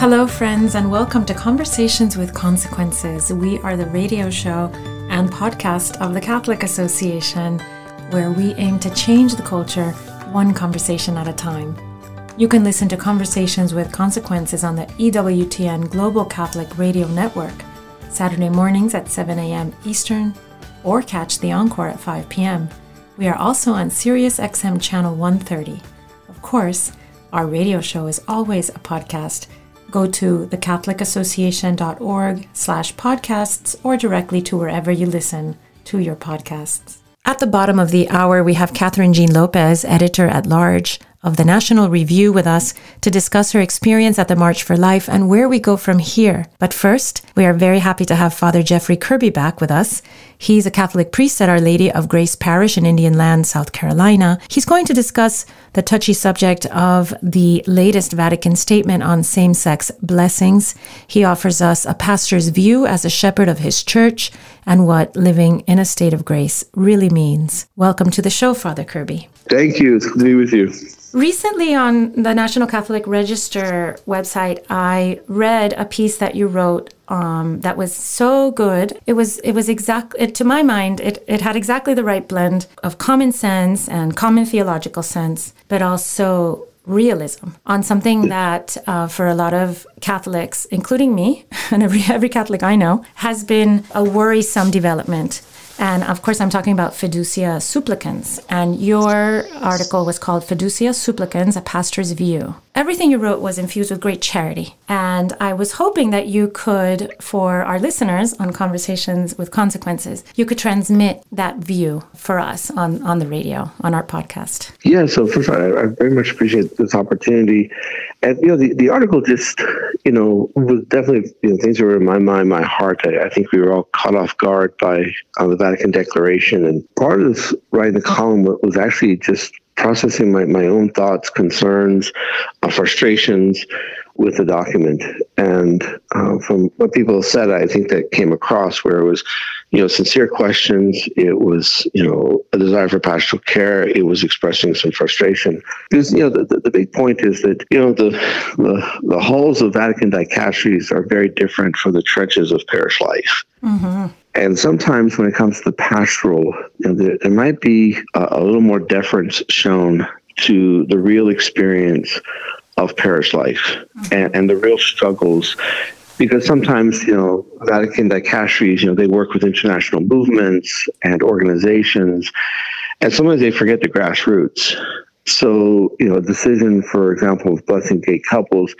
Hello, friends, and welcome to Conversations with Consequences. We are the radio show and podcast of the Catholic Association, where we aim to change the culture one conversation at a time. You can listen to Conversations with Consequences on the EWTN Global Catholic Radio Network, Saturday mornings at 7 a.m. Eastern, or catch the encore at 5 p.m. We are also on Sirius XM Channel 130. Of course, our radio show is always a podcast go to thecatholicassociation.org slash podcasts or directly to wherever you listen to your podcasts. At the bottom of the hour, we have Kathryn Jean Lopez, editor at large of the National Review with us to discuss her experience at the March for Life and where we go from here. But first, we are very happy to have Father Jeffrey Kirby back with us. He's a Catholic priest at Our Lady of Grace Parish in Indian Land, South Carolina. He's going to discuss the touchy subject of the latest Vatican statement on same sex blessings. He offers us a pastor's view as a shepherd of his church and what living in a state of grace really means. Welcome to the show, Father Kirby. Thank you. It's good to be with you. Recently, on the National Catholic Register website, I read a piece that you wrote um, that was so good. It was it was exactly to my mind. It it had exactly the right blend of common sense and common theological sense, but also realism on something that uh, for a lot of Catholics, including me and every every Catholic I know, has been a worrisome development and of course, I'm talking about Fiducia Supplicans. And your article was called Fiducia Supplicans, A Pastor's View. Everything you wrote was infused with great charity. And I was hoping that you could, for our listeners on Conversations with Consequences, you could transmit that view for us on, on the radio, on our podcast. Yeah, so first I, I very much appreciate this opportunity. And, you know, the, the article just, you know, was definitely, you know, things were in my mind, my heart. I, I think we were all caught off guard by uh, the Vatican Declaration. And part of this writing the column was actually just processing my, my own thoughts, concerns, uh, frustrations with the document. And uh, from what people said, I think that came across where it was, you know, sincere questions. It was, you know, a desire for pastoral care. It was expressing some frustration. Because, you know, the, the, the big point is that, you know, the, the, the halls of Vatican dicasteries are very different from the trenches of parish life. Mm-hmm. And sometimes when it comes to the pastoral, you know, there, there might be a, a little more deference shown to the real experience of parish life mm-hmm. and, and the real struggles because sometimes you know Vatican dicasteries, you know, they work with international movements and organizations, and sometimes they forget the grassroots. So you know, a decision, for example, of blessing gay couples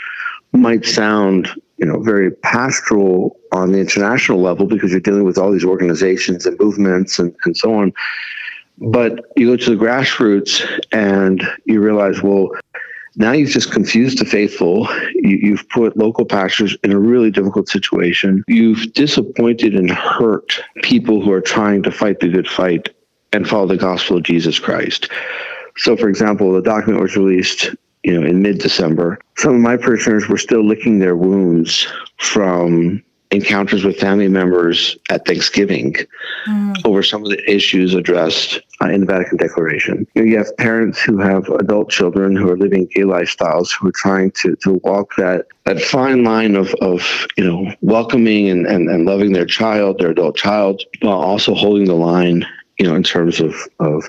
might sound you know very pastoral on the international level because you're dealing with all these organizations and movements and, and so on. But you go to the grassroots and you realize, well, now you've just confused the faithful. You, have put local pastors in a really difficult situation. You've disappointed and hurt people who are trying to fight the good fight and follow the gospel of Jesus Christ. So, for example, the document was released, you know, in mid-December. Some of my parishioners were still licking their wounds from encounters with family members at Thanksgiving mm. over some of the issues addressed uh, in the Vatican Declaration. You, know, you, have parents who have adult children who are living gay lifestyles who are trying to, to walk that, that fine line of, of you know welcoming and, and, and loving their child, their adult child, while also holding the line you know, in terms of, of,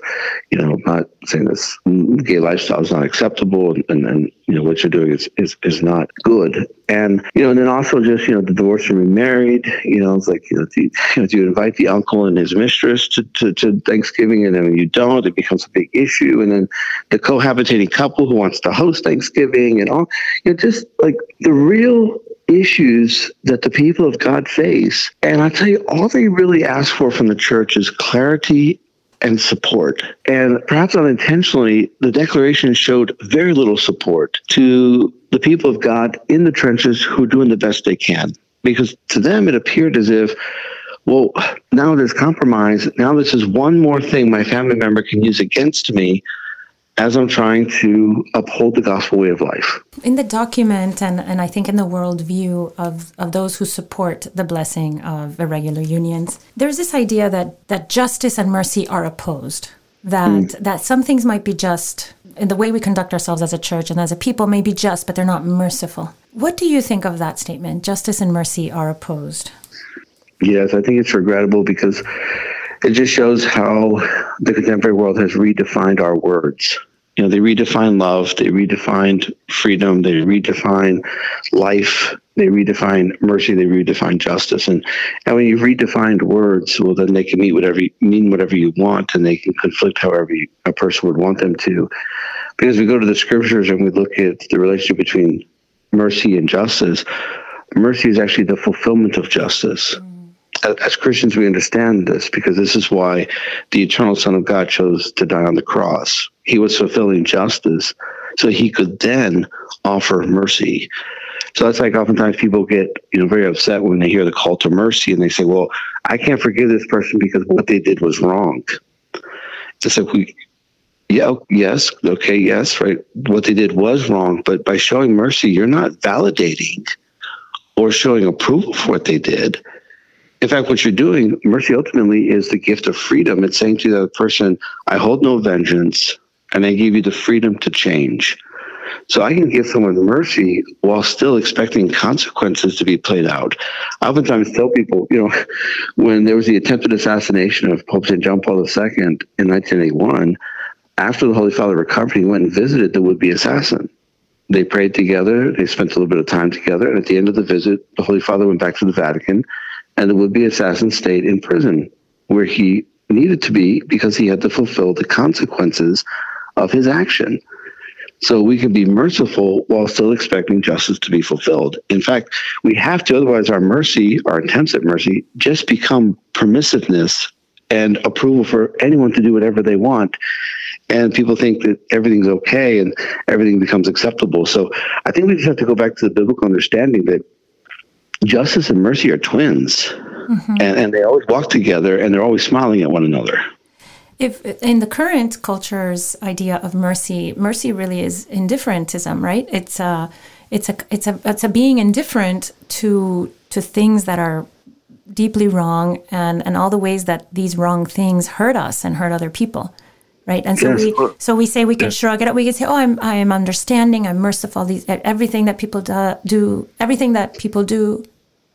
you know, not saying this gay lifestyle is not acceptable and, and, and, you know, what you're doing is, is, is not good. And, you know, and then also just, you know, the divorce and remarried, you know, it's like, you know, do you, you, know, do you invite the uncle and his mistress to, to, to Thanksgiving and then you don't, it becomes a big issue. And then the cohabitating couple who wants to host Thanksgiving and all, you know, just like the real issues that the people of God face. And I tell you, all they really ask for from the church is clarity and support. And perhaps unintentionally, the declaration showed very little support to the people of God in the trenches who are doing the best they can. Because to them, it appeared as if well, now there's compromise. Now this is one more thing my family member can use against me as I'm trying to uphold the gospel way of life. In the document, and, and I think in the worldview of, of those who support the blessing of irregular unions, there's this idea that, that justice and mercy are opposed. That mm. that some things might be just in the way we conduct ourselves as a church and as a people may be just, but they're not merciful. What do you think of that statement? Justice and mercy are opposed. Yes, I think it's regrettable because it just shows how the contemporary world has redefined our words. You know, they redefine love, they redefine freedom, they redefine life, they redefine mercy, they redefine justice. And and when you've redefined words, well then they can mean whatever you, mean whatever you want and they can conflict however you, a person would want them to. Because we go to the scriptures and we look at the relationship between mercy and justice, mercy is actually the fulfillment of justice. Mm as Christians, we understand this because this is why the eternal Son of God chose to die on the cross. He was fulfilling justice so he could then offer mercy. So that's like oftentimes people get, you know, very upset when they hear the call to mercy and they say, well, I can't forgive this person because what they did was wrong. It's like we, yeah, oh, yes, okay, yes, right. What they did was wrong, but by showing mercy, you're not validating or showing approval for what they did in fact, what you're doing, mercy ultimately is the gift of freedom. It's saying to the person, I hold no vengeance, and I give you the freedom to change. So I can give someone mercy while still expecting consequences to be played out. I oftentimes tell people, you know, when there was the attempted assassination of Pope St. John Paul II in 1981, after the Holy Father recovered, he went and visited the would be assassin. They prayed together, they spent a little bit of time together, and at the end of the visit, the Holy Father went back to the Vatican and the would be assassin stayed in prison where he needed to be because he had to fulfill the consequences of his action. So we can be merciful while still expecting justice to be fulfilled. In fact, we have to, otherwise, our mercy, our attempts at mercy, just become permissiveness and approval for anyone to do whatever they want. And people think that everything's okay and everything becomes acceptable. So I think we just have to go back to the biblical understanding that justice and mercy are twins, mm-hmm. and, and they always walk together, and they're always smiling at one another. If in the current culture's idea of mercy, mercy really is indifferentism, right? It's a, it's a, it's a, it's a being indifferent to to things that are deeply wrong and and all the ways that these wrong things hurt us and hurt other people right and so yes. we so we say we can yes. shrug it up we can say oh i'm i am understanding i'm merciful these everything that people do, do everything that people do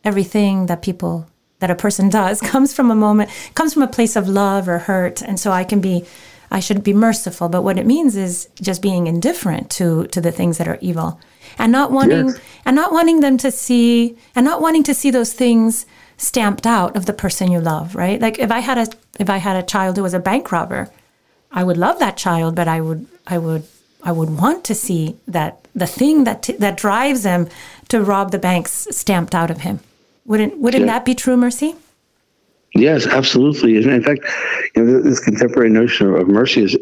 everything that people that a person does comes from a moment comes from a place of love or hurt. And so i can be i should be merciful. But what it means is just being indifferent to to the things that are evil and not wanting yes. and not wanting them to see and not wanting to see those things stamped out of the person you love right? Like if i had a if i had a child who was a bank robber i would love that child but i would i would i would want to see that the thing that t- that drives him to rob the banks stamped out of him wouldn't wouldn't yeah. that be true mercy? Yes, absolutely. In fact, you know, this contemporary notion of mercy is,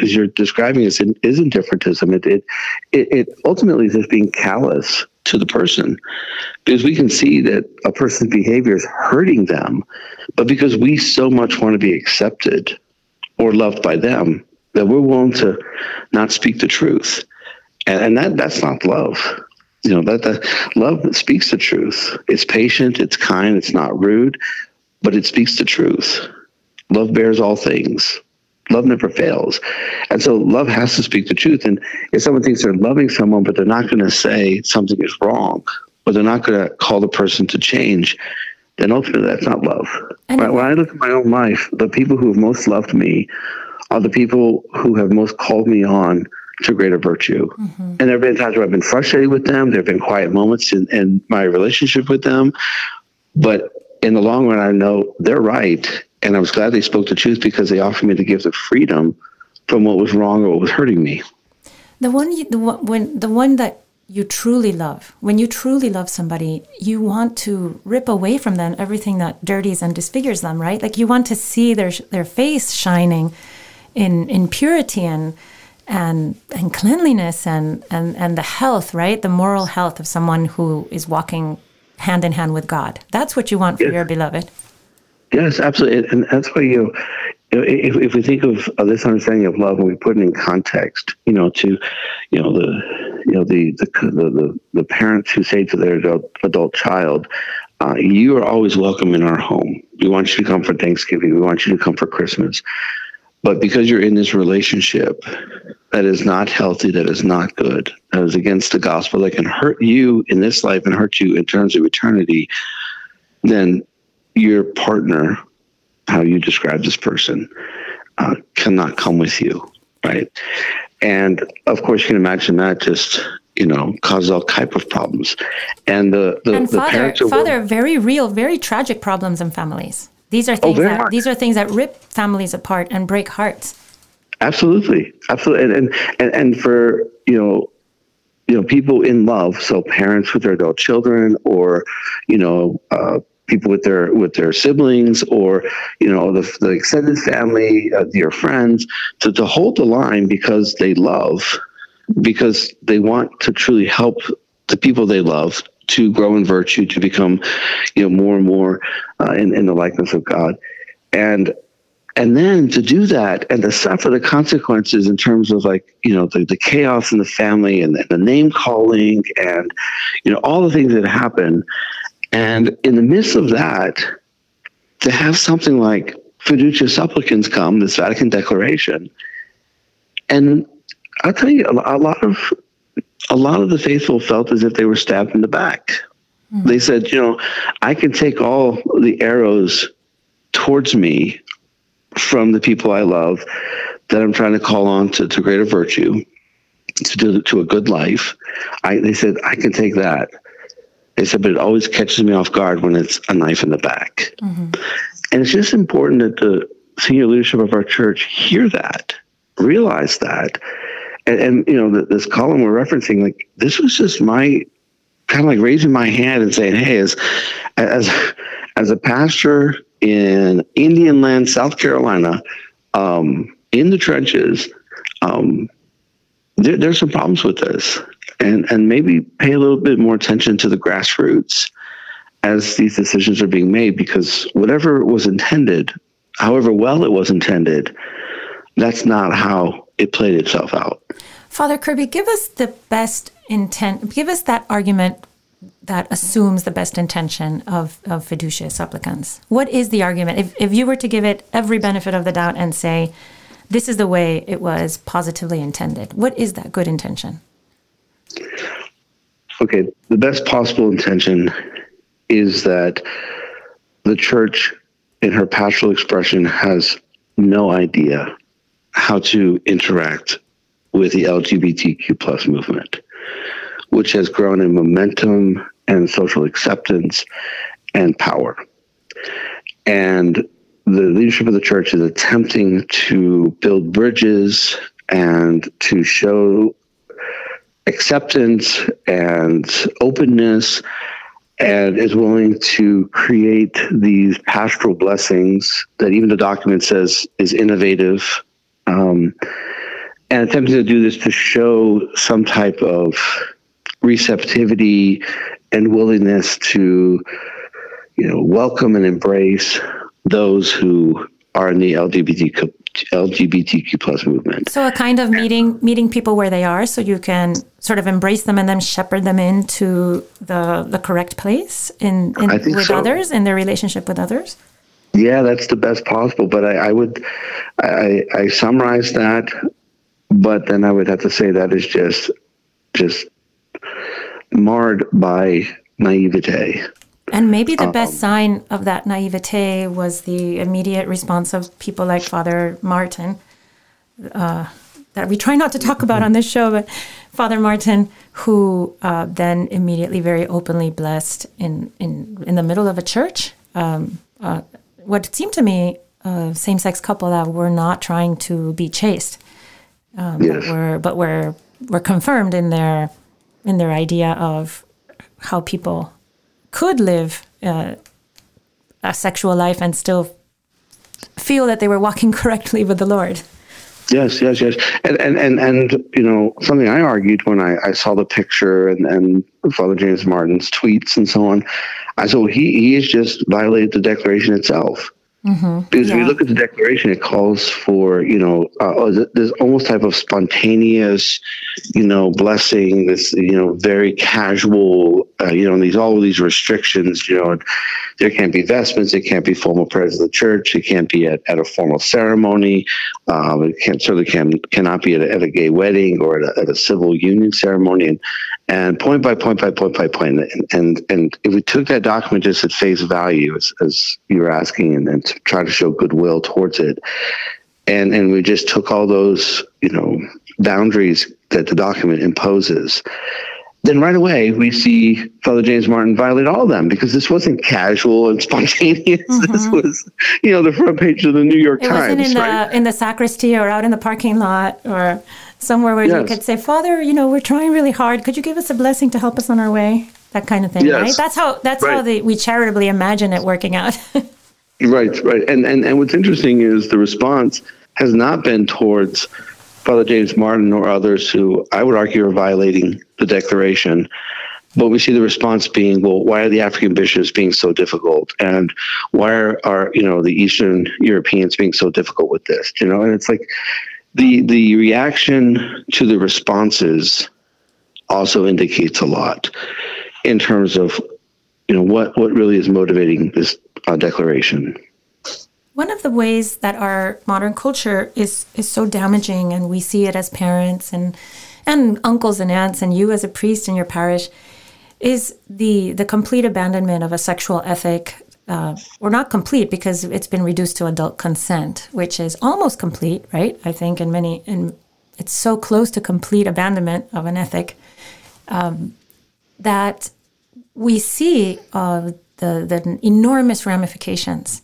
as you're describing, is, is indifferentism. It, it, it ultimately is just being callous to the person because we can see that a person's behavior is hurting them, but because we so much want to be accepted or loved by them, that we're willing to not speak the truth. And, and that, that's not love you know that the love speaks the truth. It's patient it's kind it's not rude but it speaks the truth. Love bears all things. Love never fails. And so love has to speak the truth. And if someone thinks they're loving someone but they're not going to say something is wrong or they're not going to call the person to change then ultimately that's not love. When, when i look at my own life the people who have most loved me are the people who have most called me on to greater virtue. Mm-hmm. And there have been times where I've been frustrated with them. There have been quiet moments in, in my relationship with them. But in the long run, I know they're right. And I was glad they spoke the truth because they offered me the gift of freedom from what was wrong or what was hurting me. The one, you, the one, when the one that you truly love, when you truly love somebody, you want to rip away from them everything that dirties and disfigures them, right? Like you want to see their their face shining in in purity and and and cleanliness and, and and the health, right? The moral health of someone who is walking hand in hand with God. That's what you want for yes. your beloved. Yes, absolutely, and that's why you. if, if we think of, of this understanding of love and we put it in context, you know, to, you know, the, you know, the the the, the parents who say to their adult, adult child, uh, "You are always welcome in our home. We want you to come for Thanksgiving. We want you to come for Christmas." But because you're in this relationship, that is not healthy, that is not good, that is against the gospel, that can hurt you in this life and hurt you in terms of eternity, then your partner, how you describe this person, uh, cannot come with you, right? And of course, you can imagine that just you know causes all type of problems. And the the, and the father, parents are father, very real, very tragic problems in families. These are things that much. these are things that rip families apart and break hearts. Absolutely, absolutely, and and and, and for you know you know people in love so parents with their adult children or you know uh, people with their with their siblings or you know the, the extended family uh, your friends to, to hold the line because they love because they want to truly help the people they love to grow in virtue to become you know more and more uh, in, in the likeness of god. And and then to do that and to suffer the consequences in terms of like you know the, the chaos in the family and the, the name calling and you know all the things that happen. And in the midst of that to have something like fiducia supplicans come this vatican declaration. And i'll tell you a lot of a lot of the faithful felt as if they were stabbed in the back hmm. they said you know i can take all the arrows towards me from the people I love that I'm trying to call on to, to greater virtue, to do to a good life. I, they said, I can take that. They said, but it always catches me off guard when it's a knife in the back. Mm-hmm. And it's just important that the senior leadership of our church hear that, realize that. And, and you know, the, this column we're referencing, like, this was just my kind of like raising my hand and saying, hey, as, as, as a pastor in Indian land, South Carolina, um, in the trenches, um, there, there's some problems with this, and and maybe pay a little bit more attention to the grassroots as these decisions are being made, because whatever was intended, however well it was intended, that's not how it played itself out. Father Kirby, give us the best intent. Give us that argument that assumes the best intention of, of fiducia supplicans. What is the argument? If, if you were to give it every benefit of the doubt and say, this is the way it was positively intended, what is that good intention? Okay, the best possible intention is that the church, in her pastoral expression, has no idea how to interact with the LGBTQ plus movement, which has grown in momentum and social acceptance and power. And the leadership of the church is attempting to build bridges and to show acceptance and openness and is willing to create these pastoral blessings that even the document says is innovative um, and attempting to do this to show some type of receptivity and willingness to you know welcome and embrace those who are in the LGBTQ LGBTQ plus movement. So a kind of meeting meeting people where they are, so you can sort of embrace them and then shepherd them into the the correct place in, in with so. others in their relationship with others. Yeah, that's the best possible. But I, I would I, I summarize that, but then I would have to say that is just just marred by naivete. And maybe the best sign of that naivete was the immediate response of people like Father Martin, uh, that we try not to talk about on this show, but Father Martin, who uh, then immediately, very openly blessed in, in, in the middle of a church, um, uh, what seemed to me a same sex couple that were not trying to be chaste, um, Yes. but were but were were confirmed in their in their idea of how people could live uh, a sexual life and still feel that they were walking correctly with the Lord. Yes, yes, yes. And and and, and you know, something I argued when I, I saw the picture and, and Father James Martin's tweets and so on, Said, well, he, he has just violated the declaration itself. Because if you look at the declaration, it calls for, you know, uh, this almost type of spontaneous, you know, blessing, this, you know, very casual uh, you know, these all of these restrictions. You know, there can't be vestments, it can't be formal prayers of the church, it can't be at, at a formal ceremony, um, it can certainly can cannot be at a, at a gay wedding or at a, at a, civil union ceremony, and and point by point by point by point, and and, and if we took that document just at face value, as, as you were asking, and, and to try to show goodwill towards it, and and we just took all those you know boundaries that the document imposes then right away we see Father James Martin violate all of them because this wasn't casual and spontaneous. Mm-hmm. This was, you know, the front page of the New York it Times. It wasn't in right? the in the sacristy or out in the parking lot or somewhere where yes. you could say, Father, you know, we're trying really hard. Could you give us a blessing to help us on our way? That kind of thing, yes. right? That's how that's right. how the, we charitably imagine it working out. right, right. And, and and what's interesting is the response has not been towards Father James Martin or others who I would argue are violating the Declaration. But we see the response being, well, why are the African bishops being so difficult? And why are, are you know, the Eastern Europeans being so difficult with this? You know, and it's like the the reaction to the responses also indicates a lot in terms of you know what what really is motivating this uh, declaration. One of the ways that our modern culture is is so damaging, and we see it as parents and and uncles and aunts, and you as a priest in your parish, is the the complete abandonment of a sexual ethic, uh, or not complete because it's been reduced to adult consent, which is almost complete, right? I think in many, and it's so close to complete abandonment of an ethic um, that we see uh, the the enormous ramifications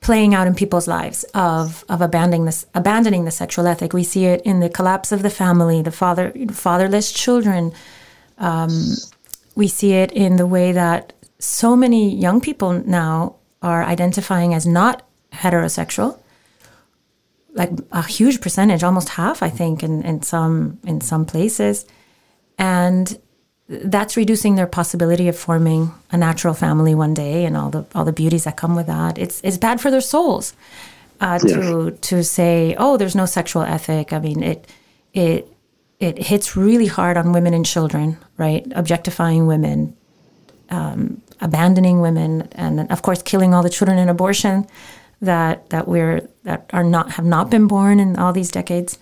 playing out in people's lives of of abandoning this abandoning the sexual ethic. We see it in the collapse of the family, the father fatherless children. Um, we see it in the way that so many young people now are identifying as not heterosexual. Like a huge percentage, almost half, I think, in, in some in some places, and that's reducing their possibility of forming a natural family one day and all the all the beauties that come with that. It's it's bad for their souls uh, yes. to to say, oh, there's no sexual ethic. I mean, it it it hits really hard on women and children, right? Objectifying women, um, abandoning women, and of course, killing all the children in abortion that that we're that are not have not been born in all these decades.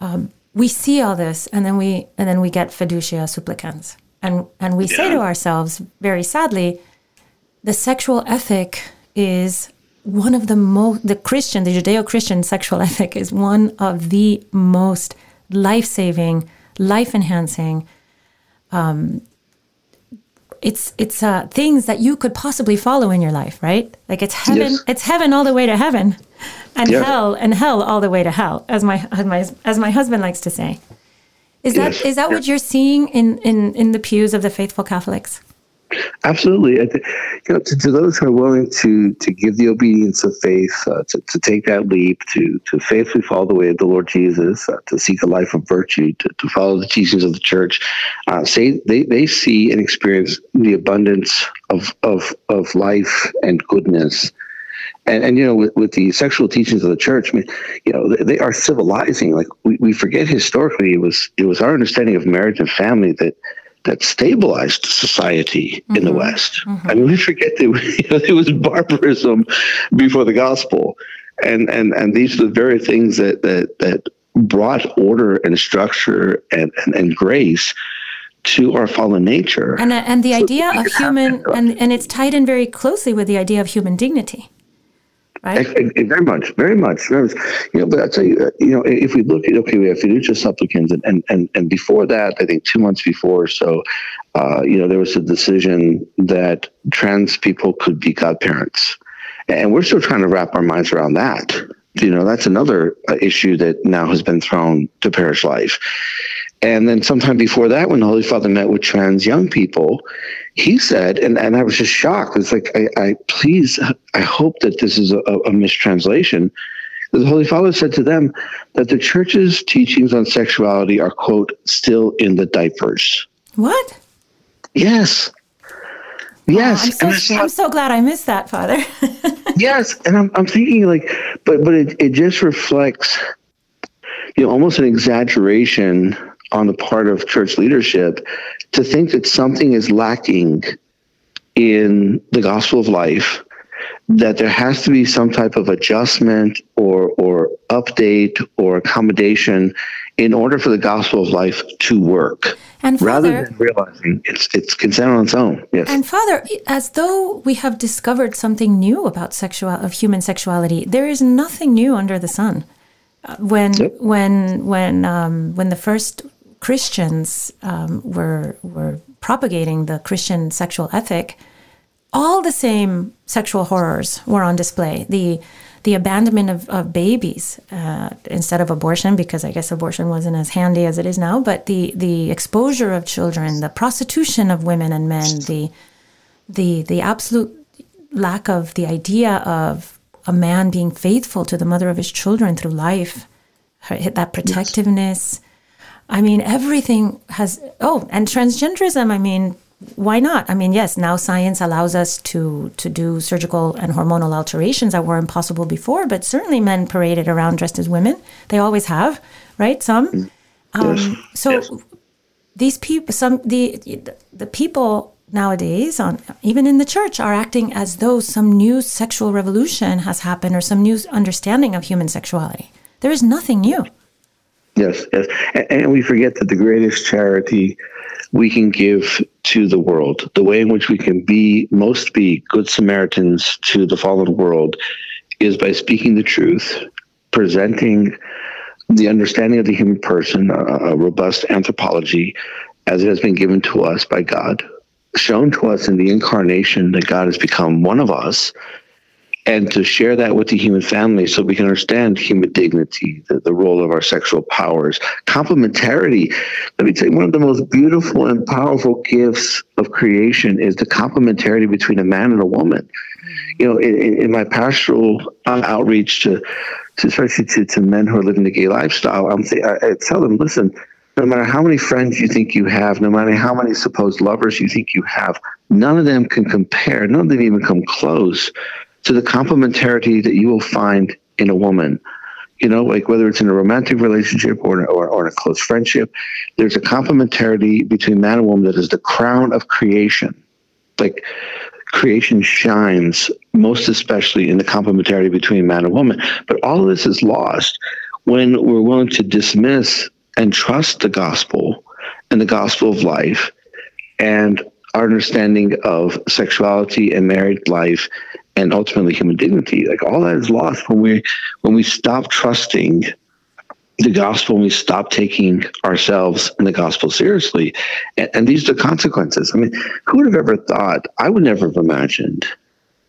Um, we see all this and then we and then we get fiducia supplicans and and we yeah. say to ourselves very sadly the sexual ethic is one of the most the christian the judeo-christian sexual ethic is one of the most life-saving life-enhancing um, it's it's uh, things that you could possibly follow in your life right like it's heaven yes. it's heaven all the way to heaven and yeah. hell and hell all the way to hell, as my as my as my husband likes to say. Is that yes. is that what you're seeing in, in in the pews of the faithful Catholics? Absolutely. you know, to, to, those who are willing to to give the obedience of faith, uh, to, to take that leap, to to faithfully follow the way of the Lord Jesus, uh, to seek a life of virtue, to, to follow the teachings of the church, uh, say they, they see and experience the abundance of of of life and goodness and, and you know with, with the sexual teachings of the church I mean, you know they, they, are civilizing like we, we forget historically it was it was our understanding of marriage and family that that stabilized society mm-hmm. in the mm-hmm. west mm-hmm. i mean we forget that you know, it was barbarism before the gospel and and and these are the very things that that that brought order and structure and and, and grace to our fallen nature and, and the so idea of human and, and it's tied in very closely with the idea of human dignity Right? Very much, very much, very much. You know, but I tell you, uh, you know, if we look at okay, we have fiducia supplicans, and and and, and before that, I think two months before, so, uh, you know, there was a decision that trans people could be godparents, and we're still trying to wrap our minds around that. You know, that's another uh, issue that now has been thrown to parish life. And then sometime before that, when the Holy Father met with trans young people, he said, and, and I was just shocked. It's like, I, I please, I hope that this is a, a mistranslation. The Holy Father said to them that the church's teachings on sexuality are, quote, still in the diapers. What? Yes. Yes. Oh, I'm, so, I'm so glad I missed that, Father. yes. And I'm, I'm thinking like, but, but it, it just reflects, you know, almost an exaggeration on the part of church leadership to think that something is lacking in the gospel of life that there has to be some type of adjustment or or update or accommodation in order for the gospel of life to work. And Father, rather than realizing it's it's consent on its own. Yes. And Father, as though we have discovered something new about sexual of human sexuality, there is nothing new under the sun. Uh, when yep. when when um, when the first Christians um, were were propagating the Christian sexual ethic, all the same sexual horrors were on display. The the abandonment of, of babies uh, instead of abortion, because I guess abortion wasn't as handy as it is now, but the, the exposure of children, the prostitution of women and men, the, the, the absolute lack of the idea of a man being faithful to the mother of his children through life, that protectiveness. I mean, everything has, oh, and transgenderism, I mean, why not? I mean, yes, now science allows us to to do surgical and hormonal alterations that were impossible before, but certainly men paraded around dressed as women. They always have, right? Some. Mm. Um, yes. So yes. these people, some the the people nowadays on even in the church are acting as though some new sexual revolution has happened or some new understanding of human sexuality. There is nothing new. Yes, yes, and, and we forget that the greatest charity we can give to the world, the way in which we can be most be good Samaritans to the fallen world is by speaking the truth, presenting the understanding of the human person, a, a robust anthropology as it has been given to us by God, shown to us in the incarnation that God has become one of us and to share that with the human family so we can understand human dignity, the, the role of our sexual powers, complementarity. Let me tell you, one of the most beautiful and powerful gifts of creation is the complementarity between a man and a woman. You know, in, in my pastoral uh, outreach to, to especially to, to men who are living the gay lifestyle, I'm saying, I, I tell them, listen, no matter how many friends you think you have, no matter how many supposed lovers you think you have, none of them can compare, none of them even come close to the complementarity that you will find in a woman. You know, like whether it's in a romantic relationship or, or, or in a close friendship, there's a complementarity between man and woman that is the crown of creation. Like creation shines most especially in the complementarity between man and woman. But all of this is lost when we're willing to dismiss and trust the gospel and the gospel of life and our understanding of sexuality and married life and ultimately human dignity. Like all that is lost when we when we stop trusting the gospel when we stop taking ourselves and the gospel seriously. And, and, these are the consequences. I mean, who would have ever thought, I would never have imagined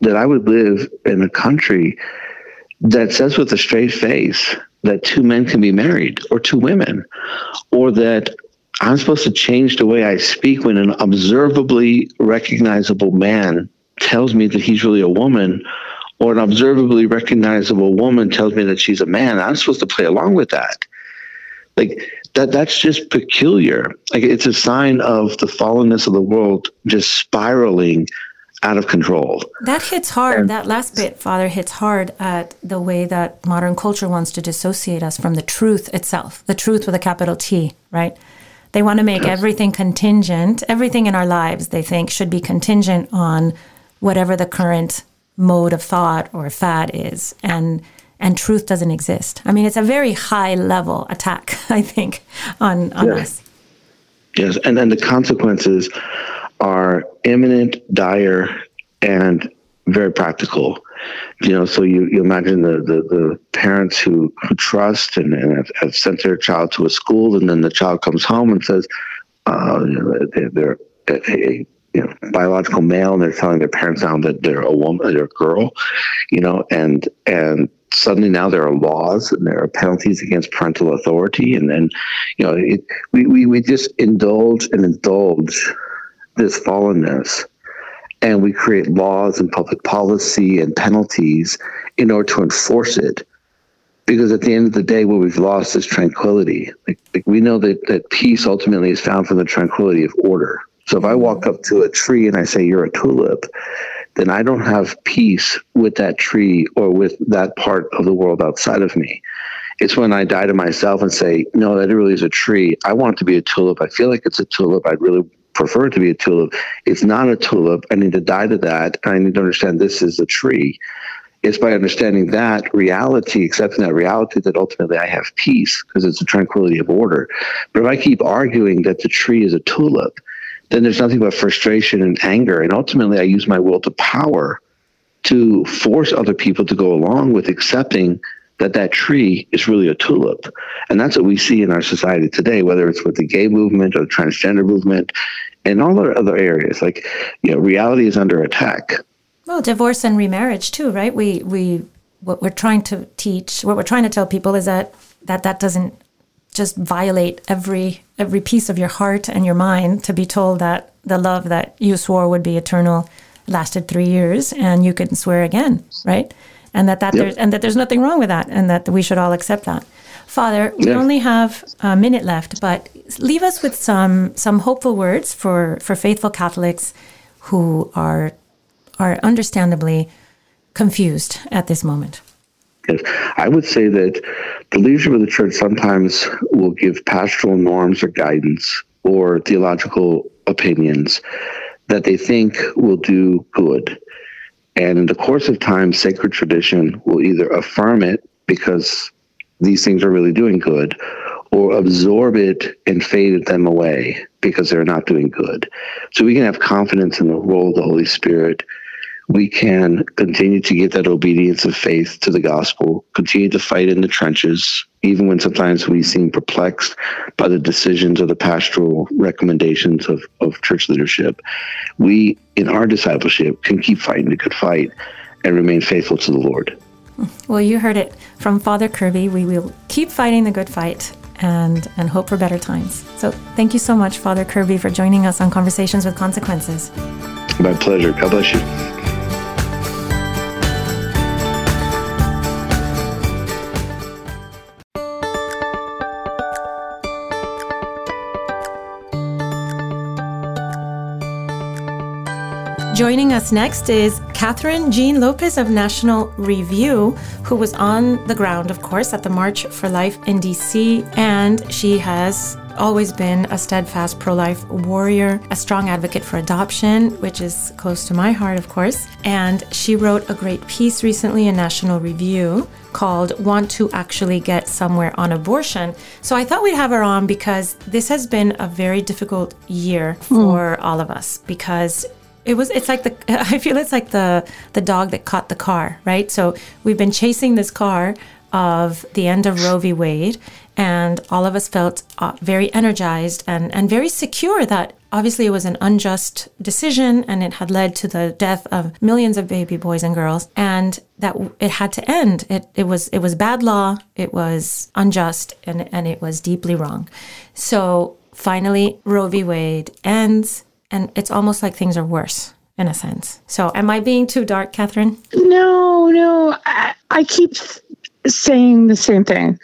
that I would live in a country that says with a straight face that two men can be married or two women, or that I'm supposed to change the way I speak when an observably recognizable man tells me that he's really a woman, or an observably recognizable woman tells me that she's a man. I'm supposed to play along with that. Like that that's just peculiar. Like it's a sign of the fallenness of the world just spiraling out of control. That hits hard. And, that last bit, Father, hits hard at the way that modern culture wants to dissociate us from the truth itself, the truth with a capital T, right? They want to make everything contingent, everything in our lives, they think, should be contingent on whatever the current mode of thought or fad is. And and truth doesn't exist. I mean, it's a very high level attack, I think, on, on us. Yes, and then the consequences are imminent, dire, and very practical you know, so you, you imagine the, the, the parents who, who trust and, and have, have, sent their child to a school, and then the child comes home and says, uh, you know, they're, they're a, you know, biological male, and they're telling their parents now that they're a woman, they're a girl, you know, and and suddenly now there are laws and there are penalties against parental authority, and then, you know, it, we, we we just indulge and indulge this fallenness and we create laws and public policy and penalties in order to enforce it. Because at the end of the day, what we've lost is tranquility. Like, like we know that, that peace ultimately is found from the tranquility of order. So if I walk up to a tree and I say, You're a tulip, then I don't have peace with that tree or with that part of the world outside of me. It's when I die to myself and say, no, that really is a tree. I want it to be a tulip. I feel like it's a tulip. I'd really prefer it to be a tulip. It's not a tulip. I need to die to that. I need to understand this is a tree. It's by understanding that reality, accepting that reality, that ultimately I have peace because it's a tranquility of order. But if I keep arguing that the tree is a tulip, then there's nothing but frustration and anger. And ultimately, I use my will to power to force other people to go along with accepting that that tree is really a tulip. And that's what we see in our society today, whether it's with the gay movement or the transgender movement and all the other areas. Like, you know, reality is under attack. Well, divorce and remarriage too, right? We we what we're trying to teach, what we're trying to tell people is that that that doesn't just violate every every piece of your heart and your mind to be told that the love that you swore would be eternal lasted three years and you can swear again, right? And that, that yep. there's and that there's nothing wrong with that and that we should all accept that. Father, we only have a minute left, but leave us with some some hopeful words for, for faithful Catholics who are are understandably confused at this moment. Yes. I would say that the leadership of the church sometimes will give pastoral norms or guidance or theological opinions that they think will do good. And in the course of time, sacred tradition will either affirm it because these things are really doing good, or absorb it and fade them away because they're not doing good. So we can have confidence in the role of the Holy Spirit we can continue to give that obedience of faith to the gospel, continue to fight in the trenches, even when sometimes we seem perplexed by the decisions or the pastoral recommendations of, of church leadership. We, in our discipleship, can keep fighting the good fight and remain faithful to the Lord. Well, you heard it from Father Kirby. We will keep fighting the good fight and, and hope for better times. So, thank you so much, Father Kirby, for joining us on Conversations with Consequences. My pleasure. God bless you. Joining us next is Kathryn Jean Lopez of National Review, who was on the ground, of course, at the March for Life in DC, and she has always been a steadfast pro life warrior, a strong advocate for adoption, which is close to my heart, of course. And she wrote a great piece recently in National Review called Want to Actually Get Somewhere on Abortion. So I thought we'd have her on because this has been a very difficult year for mm. all of us because it was it's like the i feel it's like the the dog that caught the car right? So we've been chasing this car of the end of roe v. Wade and all of us felt uh, very energized and and very secure that obviously it was an unjust decision and it had led to the death of millions of baby boys and girls and that it had to end. It it was it was bad law it was unjust and and it was deeply wrong. So finally roe v. Wade ends and it's almost like things are worse in a sense. So, am I being too dark, Kathryn? No, no. I, I keep saying the same thing.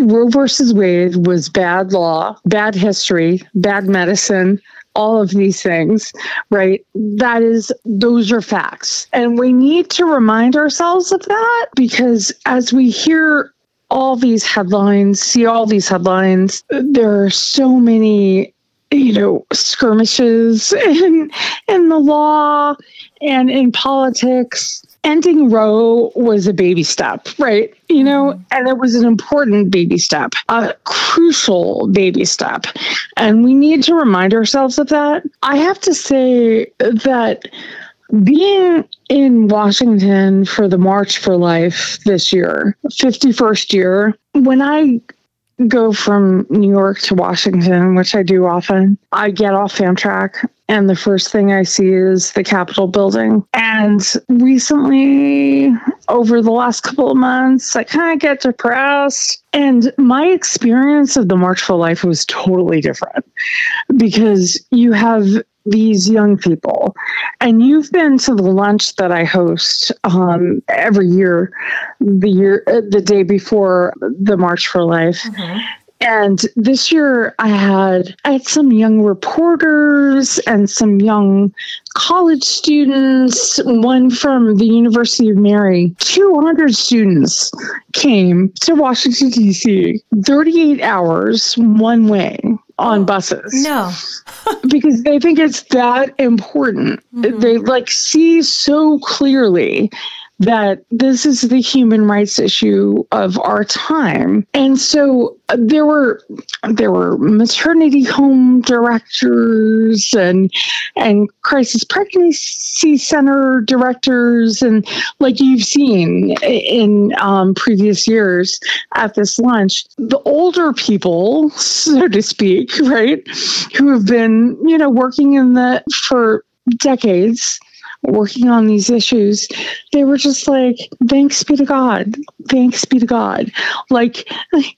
Roe versus Wade was bad law, bad history, bad medicine, all of these things, right? That is, those are facts. And we need to remind ourselves of that because as we hear all these headlines, see all these headlines, there are so many you know skirmishes in in the law and in politics. Ending roe was a baby step right? You know mm-hmm. and it was an important baby step a crucial baby step. And we need to remind ourselves of that. I have to say that being in Washington for the March for Life this year, 51st year, when I go from New York to Washington, which I do often, I get off Amtrak and the first thing I see is the Capitol building. And recently, over the last couple of months, I kind of get depressed. And my experience of the March for Life was totally different because you have these young people. And you've been to the lunch that I host um, every year, the year, uh, the day before the March for Life. Mm-hmm. And this year I had I had some young reporters and some young college students, one from the University of Mary. 200 students came to Washington D.C. 38 hours one way on buses. No. because they think it's that important. Mm-hmm. They like see so clearly that this is the human rights issue of our time. And so uh, there were there were maternity home directors and and crisis pregnancy center directors and like you've seen in um, previous years at this lunch the older people so to speak right who have been you know working in the for decades working on these issues, they were just like, thanks be to God. Thanks be to God. Like,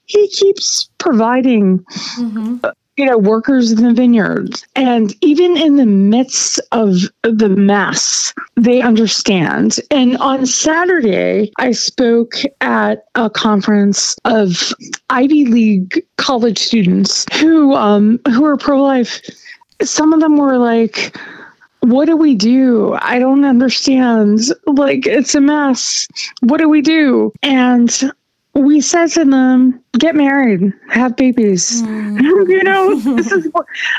he keeps providing. Mm-hmm. You know, workers in the vineyards. And even in the midst of the mess, they understand. And on Saturday, I spoke at a conference of Ivy League college students who um, who are pro life. Some of them were like, what do we do? I don't understand. Like, it's a mess. What do we do? And we said to them, get married, have babies. Mm. you know, this is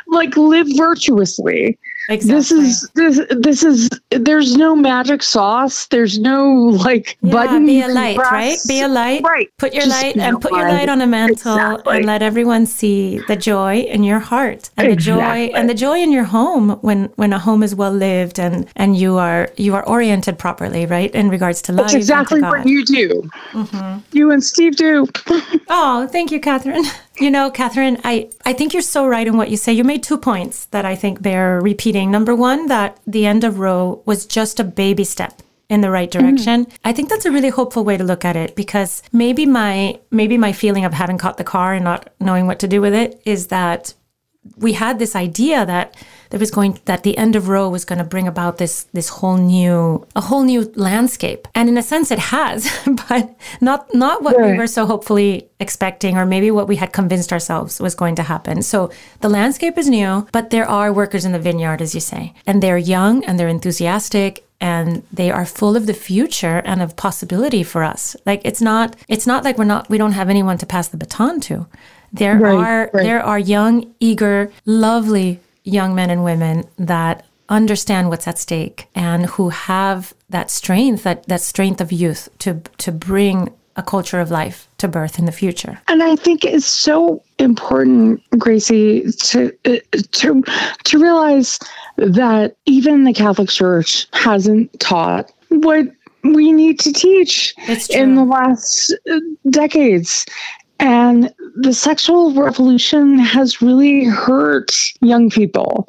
like live virtuously. Exactly. This is this this is there's no magic sauce. There's no like yeah, button. Be a light, press. right? Be a light. Right. Put your Just light and put your light on a mantle exactly. and let everyone see the joy in your heart and exactly. the joy and the joy in your home when when a home is well lived and and you are you are oriented properly, right? In regards to life. That's exactly what you do. Mm-hmm. You and Steve do. oh, thank you, Kathryn. You know, Kathryn, I, I think you're so right in what you say. You made two points that I think bear repeating. Number one, that the end of Roe was just a baby step in the right direction. Mm-hmm. I think that's a really hopeful way to look at it because maybe my maybe my feeling of having caught the car and not knowing what to do with it is that we had this idea that there was going that the end of Roe was going to bring about this this whole new a whole new landscape, and in a sense, it has, but not not what we were so hopefully expecting, or maybe what we had convinced ourselves was going to happen. So the landscape is new, but there are workers in the vineyard, as you say, and they're young and they're enthusiastic and they are full of the future and of possibility for us like it's not it's not like we're not we don't have anyone to pass the baton to there right, are right. there are young eager lovely young men and women that understand what's at stake and who have that strength that that strength of youth to to bring a culture of life to birth in the future. And I think it's so important, Grazie, to to to realize that even the Catholic Church hasn't taught what we need to teach in the last decades. And the sexual revolution has really hurt young people.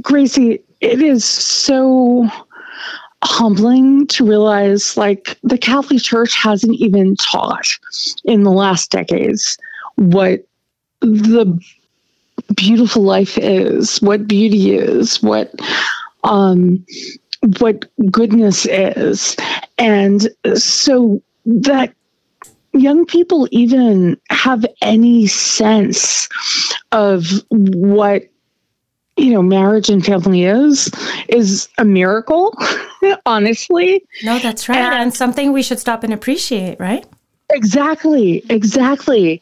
Grazie, it is so humbling to realize like the Catholic Church hasn't even taught in the last decades what the beautiful life is, what beauty is, what um what goodness is. And so that young people even have any sense of what you know marriage and family is is a miracle honestly. No that's right. And, and something we should stop and appreciate right? Exactly, exactly.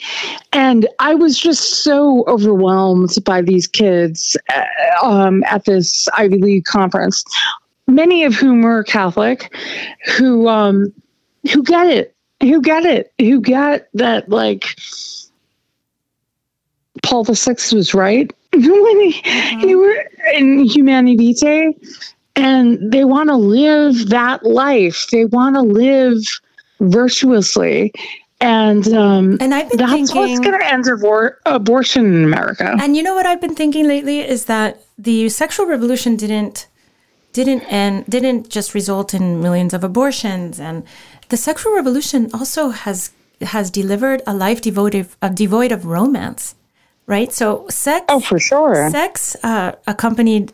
And I was just so overwhelmed by these kids uh, um, at this Ivy League conference, many of whom were Catholic, who um, who get it who got it, who got that like Paul the Sixth was right when he, mm-hmm. he were in Humanae Vitae, and they want to live that life. They want to live virtuously. And um, and I've been that's thinking, what's going to end abor- abortion in America. And you know what I've been thinking lately is that the sexual revolution didn't didn't end didn't just result in millions of abortions and the sexual revolution also has has delivered a life devoid of, uh, devoid of romance, right? So sex. Oh, for sure. Sex uh, accompanied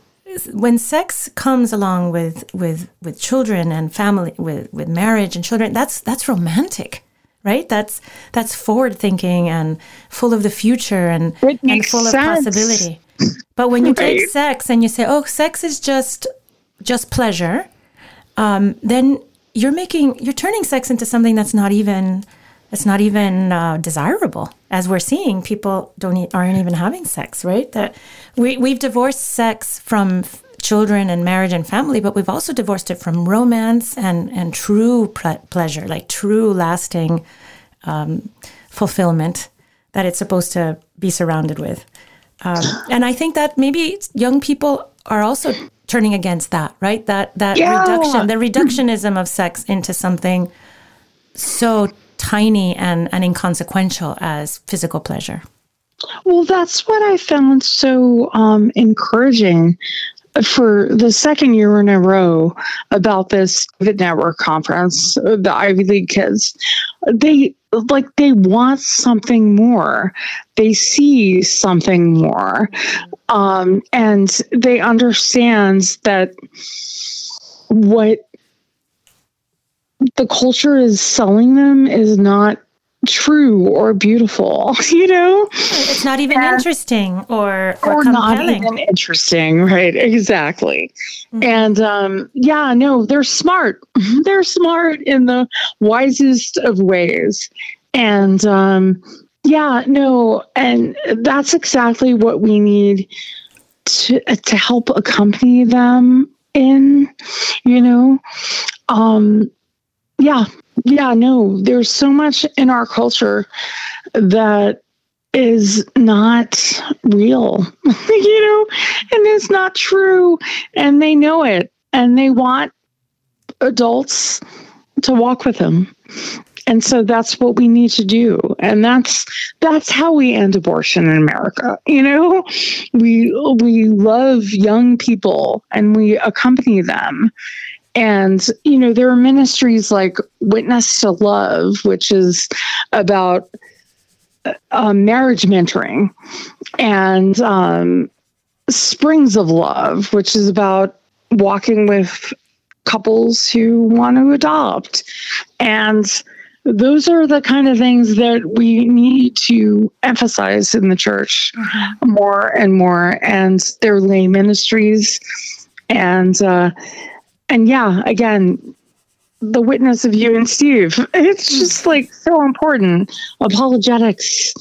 when sex comes along with with with children and family with with marriage and children. That's that's romantic, right? That's that's forward thinking and full of the future and, and full sense. of possibility. But when you Right. take sex and you say, "Oh, sex is just just pleasure," um, then you're making you're turning sex into something that's not even it's not even uh, desirable. As we're seeing, people don't e- aren't even having sex, right? That we we've divorced sex from f- children and marriage and family, but we've also divorced it from romance and and true ple- pleasure, like true lasting um, fulfillment that it's supposed to be surrounded with. Um, and I think that maybe young people are also turning against that, right? That that Yeah. reduction, the reductionism of sex into something so tiny and, and inconsequential as physical pleasure. Well, that's what I found so um, encouraging for the second year in a row about this Network conference, the Ivy League kids. They like they want something more. They see something more, um, and they understand that what the culture is selling them is not true or beautiful. You know. It's not even interesting or, or, or not even interesting right exactly. And um yeah no they're smart. They're smart in the wisest of ways. And um yeah no and that's exactly what we need to to help accompany them in you know? Um yeah yeah no there's so much in our culture that is not real, you know, and it's not true. And they know it. And they want adults to walk with them. And so that's what we need to do. And that's that's how we end abortion in America. You know, we we love young people and we accompany them. And, you know, there are ministries like Witness to Love, which is about um, marriage mentoring and um, Springs of Love, which is about walking with couples who want to adopt. And those are the kind of things that we need to emphasize in the church more and more. And they're lay ministries. And, uh, and yeah, again, the witness of you and Steve. It's just like so important. Apologetics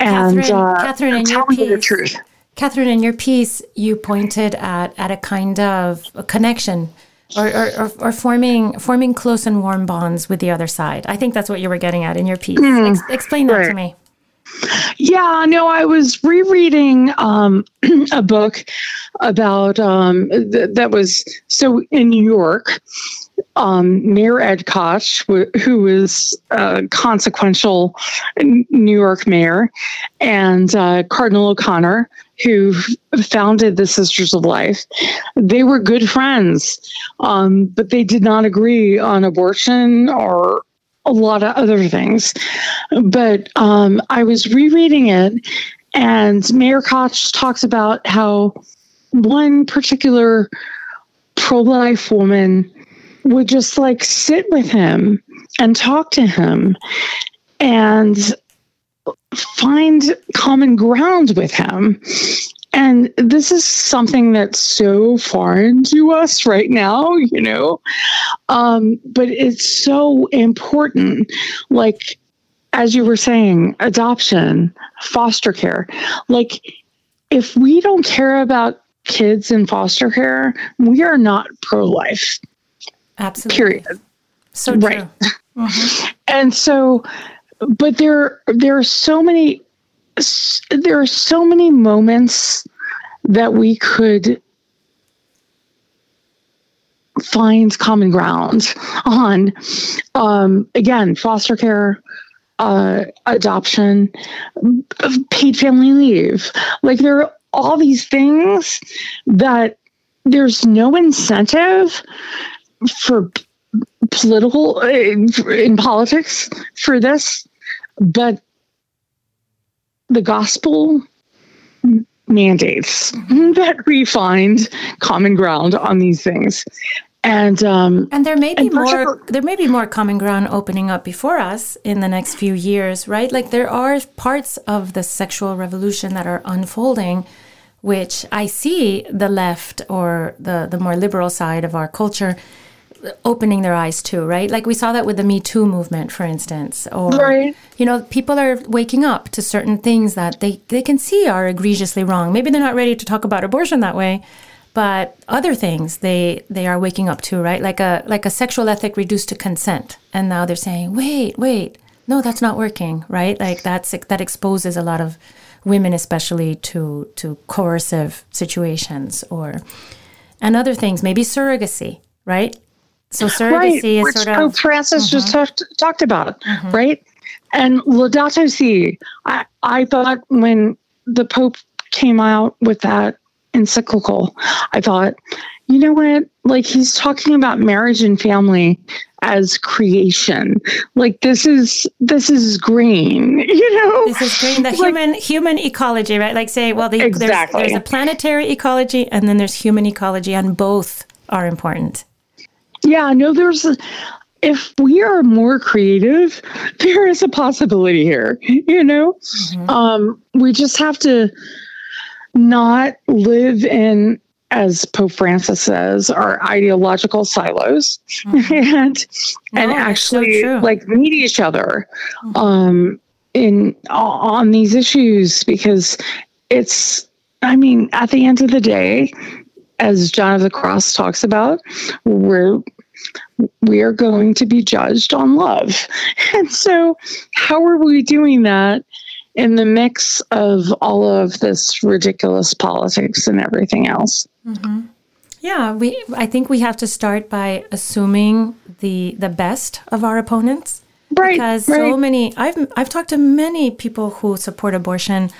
and Kathryn- uh, Kathryn, in your telling you the piece- truth. Kathryn, in your piece, you pointed at, at a kind of a connection or, or, or, or forming forming close and warm bonds with the other side. I think that's what you were getting at in your piece. Ex- explain that to me. Yeah, no, I was rereading um, a book about um, th- that was so in New York. Um, Mayor Ed Koch, wh- who was a consequential New York mayor, and uh, Cardinal O'Connor, who founded the Sisters of Life, they were good friends, um, but they did not agree on abortion or a lot of other things. But um, I was rereading it, and Mayor Koch talks about how one particular pro life woman would just like sit with him and talk to him and find common ground with him. And this is something that's so foreign to us right now, you know, um, but it's so important. Like, as you were saying, adoption, foster care. Like, if we don't care about kids in foster care, we are not pro life, Absolutely. period. So true. Right. And so, but there, there are so many, there are so many moments that we could find common ground on. Um, again, foster care, uh, adoption, paid family leave. Like there are all these things that there's no incentive for political uh, in politics for this, but the gospel mandates that we find common ground on these things. And um, and there may be more there may be more common ground opening up before us in the next few years, right? Like there are parts of the sexual revolution that are unfolding which I see the left or the, the more liberal side of our culture opening their eyes to, right? Like we saw that with the Me Too movement, for instance. Or, right. you know, people are waking up to certain things that they, they can see are egregiously wrong. Maybe they're not ready to talk about abortion that way, but other things they they are waking up to, right? Like a like a sexual ethic reduced to consent. And now they're saying, wait, wait, no, that's not working, right? Like that's that exposes a lot of women especially to to coercive situations or and other things maybe surrogacy right so surrogacy right, is which sort Pope of Francis mm-hmm. just talked talked about mm-hmm. right and Laudato Si I I thought when the Pope came out with that encyclical I thought you know what like he's talking about marriage and family as creation. Like this is this is green, you know. This is green. The like, human human ecology, right? Like say, well, the, exactly. there's, there's a planetary ecology and then there's human ecology, and both are important. Yeah, no, there's a, if we are more creative, there is a possibility here. You know, mm-hmm. um, we just have to not live in as Pope Francis says, our ideological silos mm-hmm. and no, and actually so like meet each other mm-hmm. um, in on these issues because it's I mean at the end of the day, as John of the Cross talks about, we're we are going to be judged on love. And so how are we doing that in the mix of all of this ridiculous politics and everything else. Mm-hmm. Yeah, we. I think we have to start by assuming the the best of our opponents, right? Because right. so many. I've I've talked to many people who support abortion,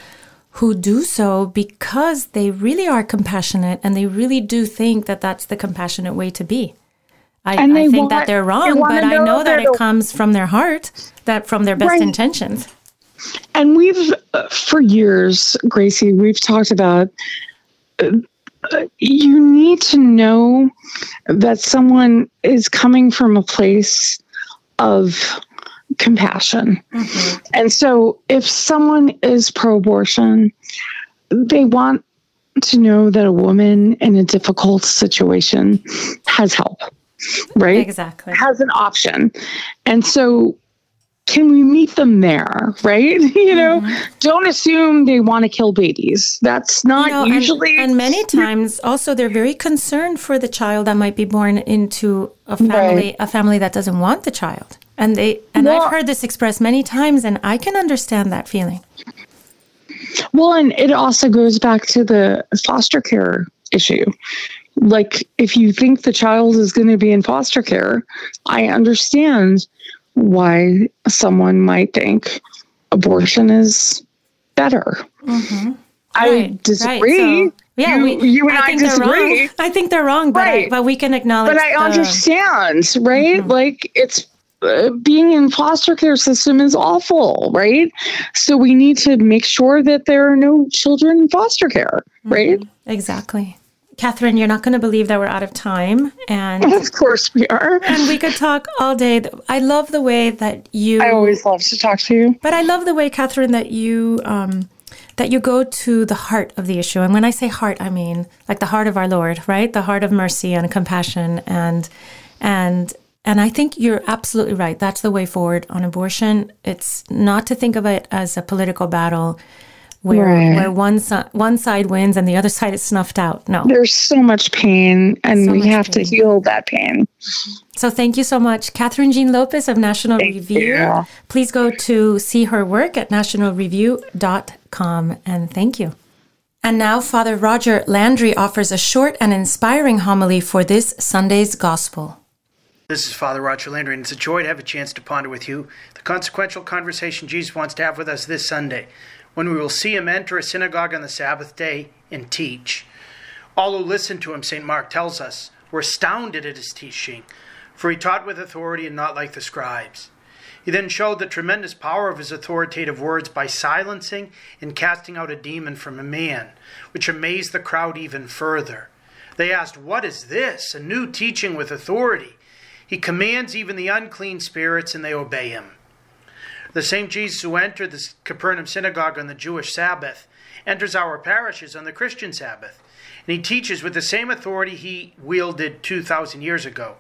who do so because they really are compassionate and they really do think that that's the compassionate way to be. I, I think want, that they're wrong, they but I know that it comes from their heart, that from their best right. intentions. And we've, uh, for years, Grazie, we've talked about uh, you need to know that someone is coming from a place of compassion. Mm-hmm. And so if someone is pro abortion, they want to know that a woman in a difficult situation has help, right? Exactly. Has an option. And so can we meet them there right you know mm-hmm. don't assume they want to kill babies that's not you know, usually and, and, many times also they're very concerned for the child that might be born into a family right. a family that doesn't want the child and they and well, i've heard this expressed many times and i can understand that feeling well and it also goes back to the foster care issue like if you think the child is going to be in foster care i understand why someone might think abortion is better. Mm-hmm. I right, disagree. Right. So, yeah, you, we, you and I, I disagree. I think they're wrong, but right. I, but we can acknowledge. But I the, understand, right? Mm-hmm. Like it's being in foster care system is awful, right? So we need to make sure that there are no children in foster care, mm-hmm. right? Exactly. Kathryn, you're not going to believe that we're out of time. And of course we are. And we could talk all day. I love the way that you. I always love to talk to you. But I love the way, Kathryn, that you. Um, that you go to the heart of the issue. And when I say heart, I mean like the heart of our Lord, right? The heart of mercy and compassion and and and I think you're absolutely right. That's the way forward on abortion. It's not to think of it as a political battle where right. where one side one side wins and the other side is snuffed out. No, there's so much pain, and so we have pain. to heal that pain. So thank you so much, Kathryn Jean Lopez of National thank Review. You. Please go to see her work at nationalreview.com and thank you. And now, Father Roger Landry offers a short and inspiring homily for this Sunday's Gospel. This is Father Roger Landry, and it's a joy to have a chance to ponder with you the consequential conversation Jesus wants to have with us this Sunday when we will see him enter a synagogue on the Sabbath day and teach. All who listened to him, St. Mark tells us, were astounded at his teaching, for he taught with authority and not like the scribes. He then showed the tremendous power of his authoritative words by silencing and casting out a demon from a man, which amazed the crowd even further. They asked, What is this? A new teaching with authority. He commands even the unclean spirits, and they obey him. The same Jesus who entered the Capernaum synagogue on the Jewish Sabbath enters our parishes on the Christian Sabbath, and he teaches with the same authority he wielded 2,000 years ago.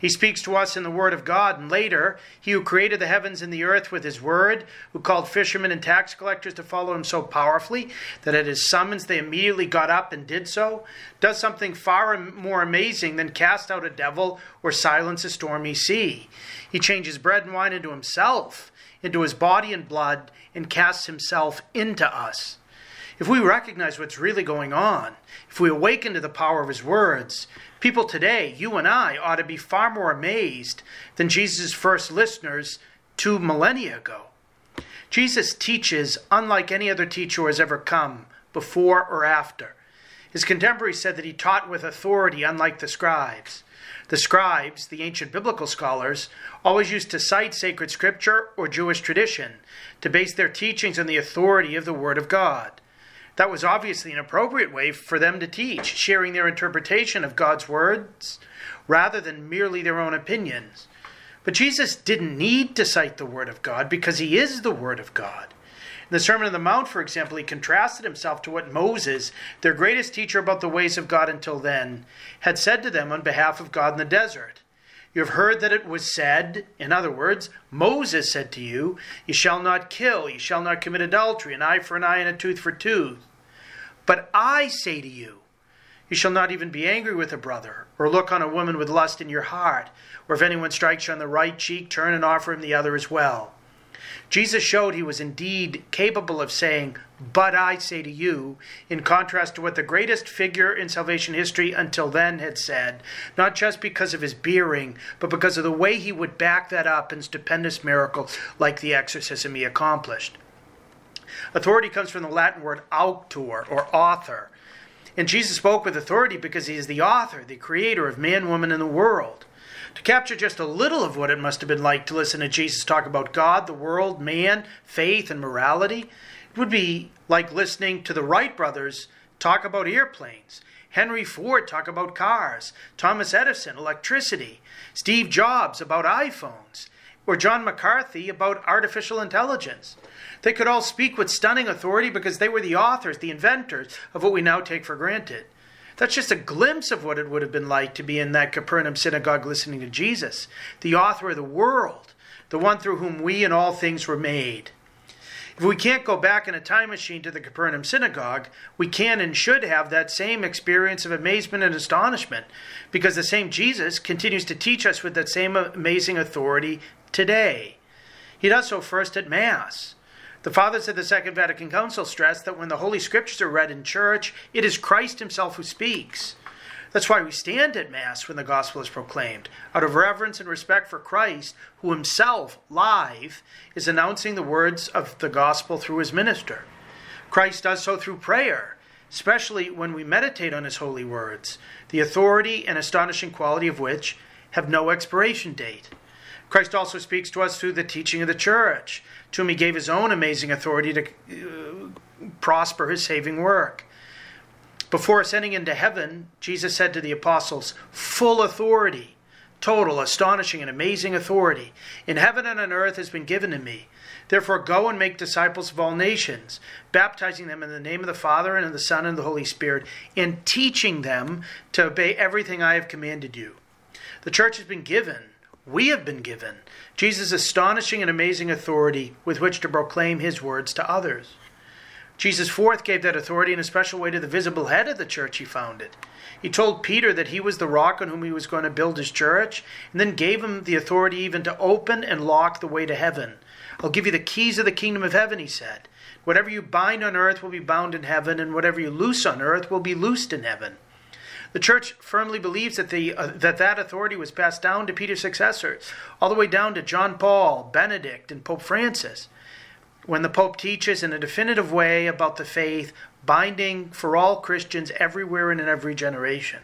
He speaks to us in the Word of God, and later, He who created the heavens and the earth with His Word, who called fishermen and tax collectors to follow Him so powerfully that at His summons they immediately got up and did so, does something far more amazing than cast out a devil or silence a stormy sea. He changes bread and wine into Himself, into His body and blood, and casts Himself into us. If we recognize what's really going on, if we awaken to the power of His words, People today, you and I, ought to be far more amazed than Jesus' first listeners two millennia ago. Jesus teaches unlike any other teacher who has ever come, before or after. His contemporaries said that he taught with authority, unlike the scribes. The scribes, the ancient biblical scholars, always used to cite sacred scripture or Jewish tradition to base their teachings on the authority of the Word of God. That was obviously an appropriate way for them to teach, sharing their interpretation of God's words rather than merely their own opinions. But Jesus didn't need to cite the Word of God because he is the Word of God. In the Sermon on the Mount, for example, he contrasted himself to what Moses, their greatest teacher about the ways of God until then, had said to them on behalf of God in the desert. You have heard that it was said, in other words, Moses said to you, You shall not kill, you shall not commit adultery, an eye for an eye and a tooth for tooth. But I say to you, you shall not even be angry with a brother, or look on a woman with lust in your heart, or if anyone strikes you on the right cheek, turn and offer him the other as well. Jesus showed he was indeed capable of saying, But I say to you, in contrast to what the greatest figure in salvation history until then had said, not just because of his bearing, but because of the way he would back that up in stupendous miracles like the exorcism he accomplished. Authority comes from the Latin word auctor, or author. And Jesus spoke with authority because he is the author, the creator of man, woman, and the world. To capture just a little of what it must have been like to listen to Jesus talk about God, the world, man, faith, and morality, it would be like listening to the Wright brothers talk about airplanes, Henry Ford talk about cars, Thomas Edison, electricity, Steve Jobs about iPhones, or John McCarthy about artificial intelligence. They could all speak with stunning authority because they were the authors, the inventors of what we now take for granted. That's just a glimpse of what it would have been like to be in that Capernaum synagogue listening to Jesus, the author of the world, the one through whom we and all things were made. If we can't go back in a time machine to the Capernaum synagogue, we can and should have that same experience of amazement and astonishment because the same Jesus continues to teach us with that same amazing authority today. He does so first at Mass. The fathers of the Second Vatican Council stressed that when the Holy Scriptures are read in church, it is Christ Himself who speaks. That's why we stand at Mass when the Gospel is proclaimed, out of reverence and respect for Christ, who Himself, live, is announcing the words of the Gospel through His minister. Christ does so through prayer, especially when we meditate on His holy words, the authority and astonishing quality of which have no expiration date. Christ also speaks to us through the teaching of the church, to whom he gave his own amazing authority to uh, prosper his saving work. Before ascending into heaven, Jesus said to the apostles, Full authority, total, astonishing, and amazing authority in heaven and on earth has been given to me. Therefore, go and make disciples of all nations, baptizing them in the name of the Father, and of the Son, and the Holy Spirit, and teaching them to obey everything I have commanded you. The church has been given we have been given Jesus' astonishing and amazing authority with which to proclaim his words to others. Jesus fourth gave that authority in a special way to the visible head of the church he founded. He told Peter that he was the rock on whom he was going to build his church, and then gave him the authority even to open and lock the way to heaven. I'll give you the keys of the kingdom of heaven, he said. Whatever you bind on earth will be bound in heaven, and whatever you loose on earth will be loosed in heaven. The church firmly believes that, the, uh, that that authority was passed down to Peter's successors, all the way down to John Paul, Benedict, and Pope Francis. When the Pope teaches in a definitive way about the faith, binding for all Christians everywhere and in every generation.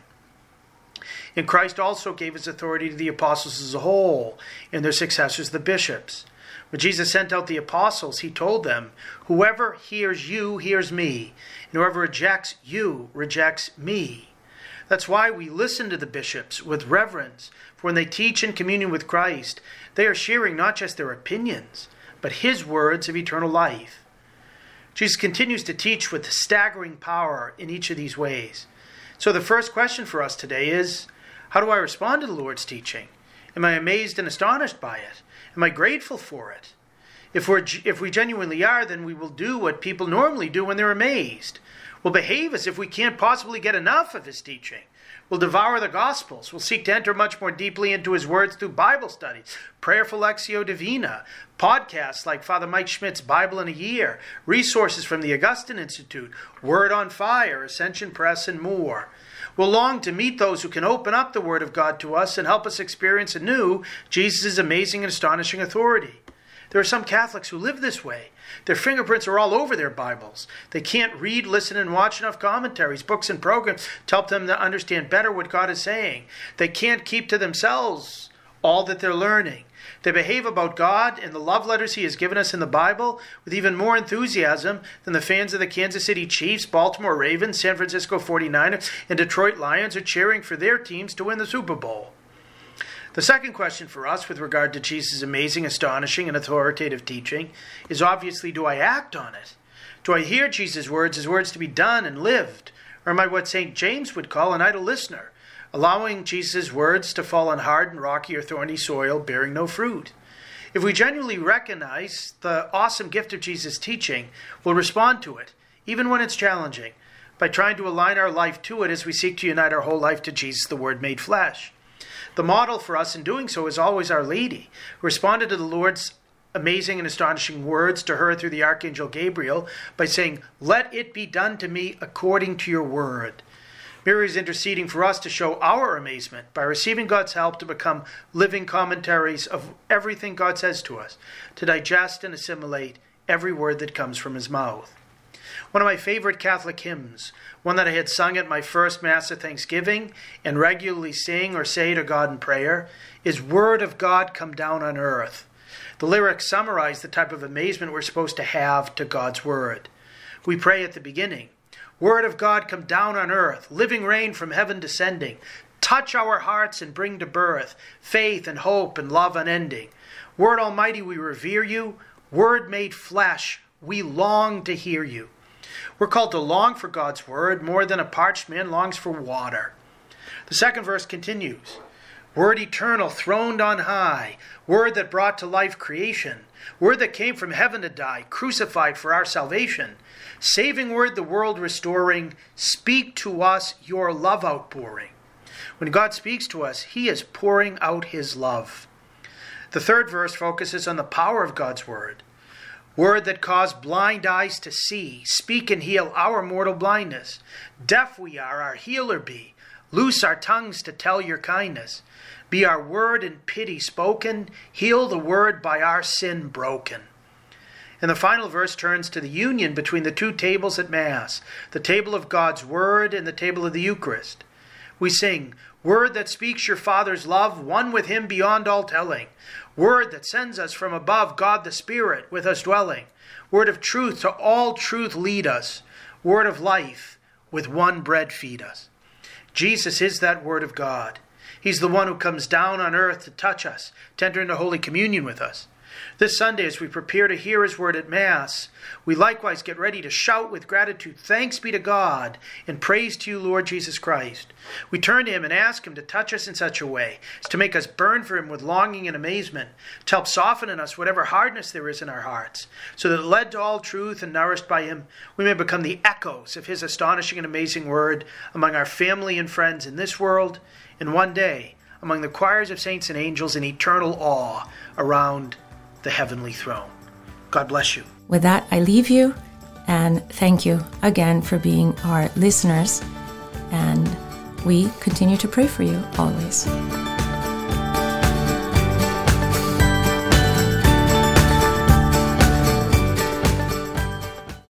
And Christ also gave his authority to the apostles as a whole, and their successors, the bishops. When Jesus sent out the apostles, he told them, Whoever hears you hears me, and whoever rejects you rejects me. That's why we listen to the bishops with reverence, for when they teach in communion with Christ, they are sharing not just their opinions, but his words of eternal life. Jesus continues to teach with staggering power in each of these ways. So the first question for us today is how do I respond to the Lord's teaching? Am I amazed and astonished by it? Am I grateful for it? If, we're, if we genuinely are, then we will do what people normally do when they're amazed. We'll behave as if we can't possibly get enough of his teaching. We'll devour the Gospels. We'll seek to enter much more deeply into his words through Bible studies, prayerful Lectio Divina, podcasts like Father Mike Schmitz's Bible in a Year, resources from the Augustine Institute, Word on Fire, Ascension Press, and more. We'll long to meet those who can open up the Word of God to us and help us experience anew Jesus' amazing and astonishing authority. There are some Catholics who live this way. Their fingerprints are all over their Bibles. They can't read, listen, and watch enough commentaries, books, and programs to help them to understand better what God is saying. They can't keep to themselves all that they're learning. They behave about God and the love letters He has given us in the Bible with even more enthusiasm than the fans of the Kansas City Chiefs, Baltimore Ravens, San Francisco 49ers, and Detroit Lions are cheering for their teams to win the Super Bowl. The second question for us with regard to Jesus' amazing, astonishing, and authoritative teaching is obviously do I act on it? Do I hear Jesus' words as words to be done and lived? Or am I what St. James would call an idle listener, allowing Jesus' words to fall on hard and rocky or thorny soil, bearing no fruit? If we genuinely recognize the awesome gift of Jesus' teaching, we'll respond to it, even when it's challenging, by trying to align our life to it as we seek to unite our whole life to Jesus, the Word made flesh. The model for us in doing so is always Our Lady, who responded to the Lord's amazing and astonishing words to her through the Archangel Gabriel by saying, Let it be done to me according to your word. Mary is interceding for us to show our amazement by receiving God's help to become living commentaries of everything God says to us, to digest and assimilate every word that comes from his mouth. One of my favorite Catholic hymns, one that I had sung at my first Mass of Thanksgiving and regularly sing or say to God in prayer, is Word of God come down on earth. The lyrics summarize the type of amazement we're supposed to have to God's Word. We pray at the beginning, Word of God come down on earth, living rain from heaven descending, touch our hearts and bring to birth faith and hope and love unending. Word Almighty, we revere you. Word made flesh, we long to hear you. We're called to long for God's word more than a parched man longs for water. The second verse continues Word eternal, throned on high, word that brought to life creation, word that came from heaven to die, crucified for our salvation, saving word the world restoring, speak to us your love outpouring. When God speaks to us, he is pouring out his love. The third verse focuses on the power of God's word. Word that caused blind eyes to see, speak and heal our mortal blindness. Deaf we are, our healer be. Loose our tongues to tell your kindness. Be our word in pity spoken, heal the word by our sin broken. And the final verse turns to the union between the two tables at Mass the table of God's Word and the table of the Eucharist. We sing, Word that speaks your Father's love, one with Him beyond all telling. Word that sends us from above, God the Spirit, with us dwelling. Word of truth, to all truth lead us. Word of life, with one bread feed us. Jesus is that Word of God. He's the one who comes down on earth to touch us, to enter into Holy Communion with us. This Sunday, as we prepare to hear His word at Mass, we likewise get ready to shout with gratitude, Thanks be to God, and praise to you, Lord Jesus Christ. We turn to Him and ask Him to touch us in such a way as to make us burn for Him with longing and amazement, to help soften in us whatever hardness there is in our hearts, so that led to all truth and nourished by Him, we may become the echoes of His astonishing and amazing word among our family and friends in this world, and one day among the choirs of saints and angels in eternal awe around the heavenly throne. God bless you. With that, I leave you and thank you again for being our listeners. And we continue to pray for you always.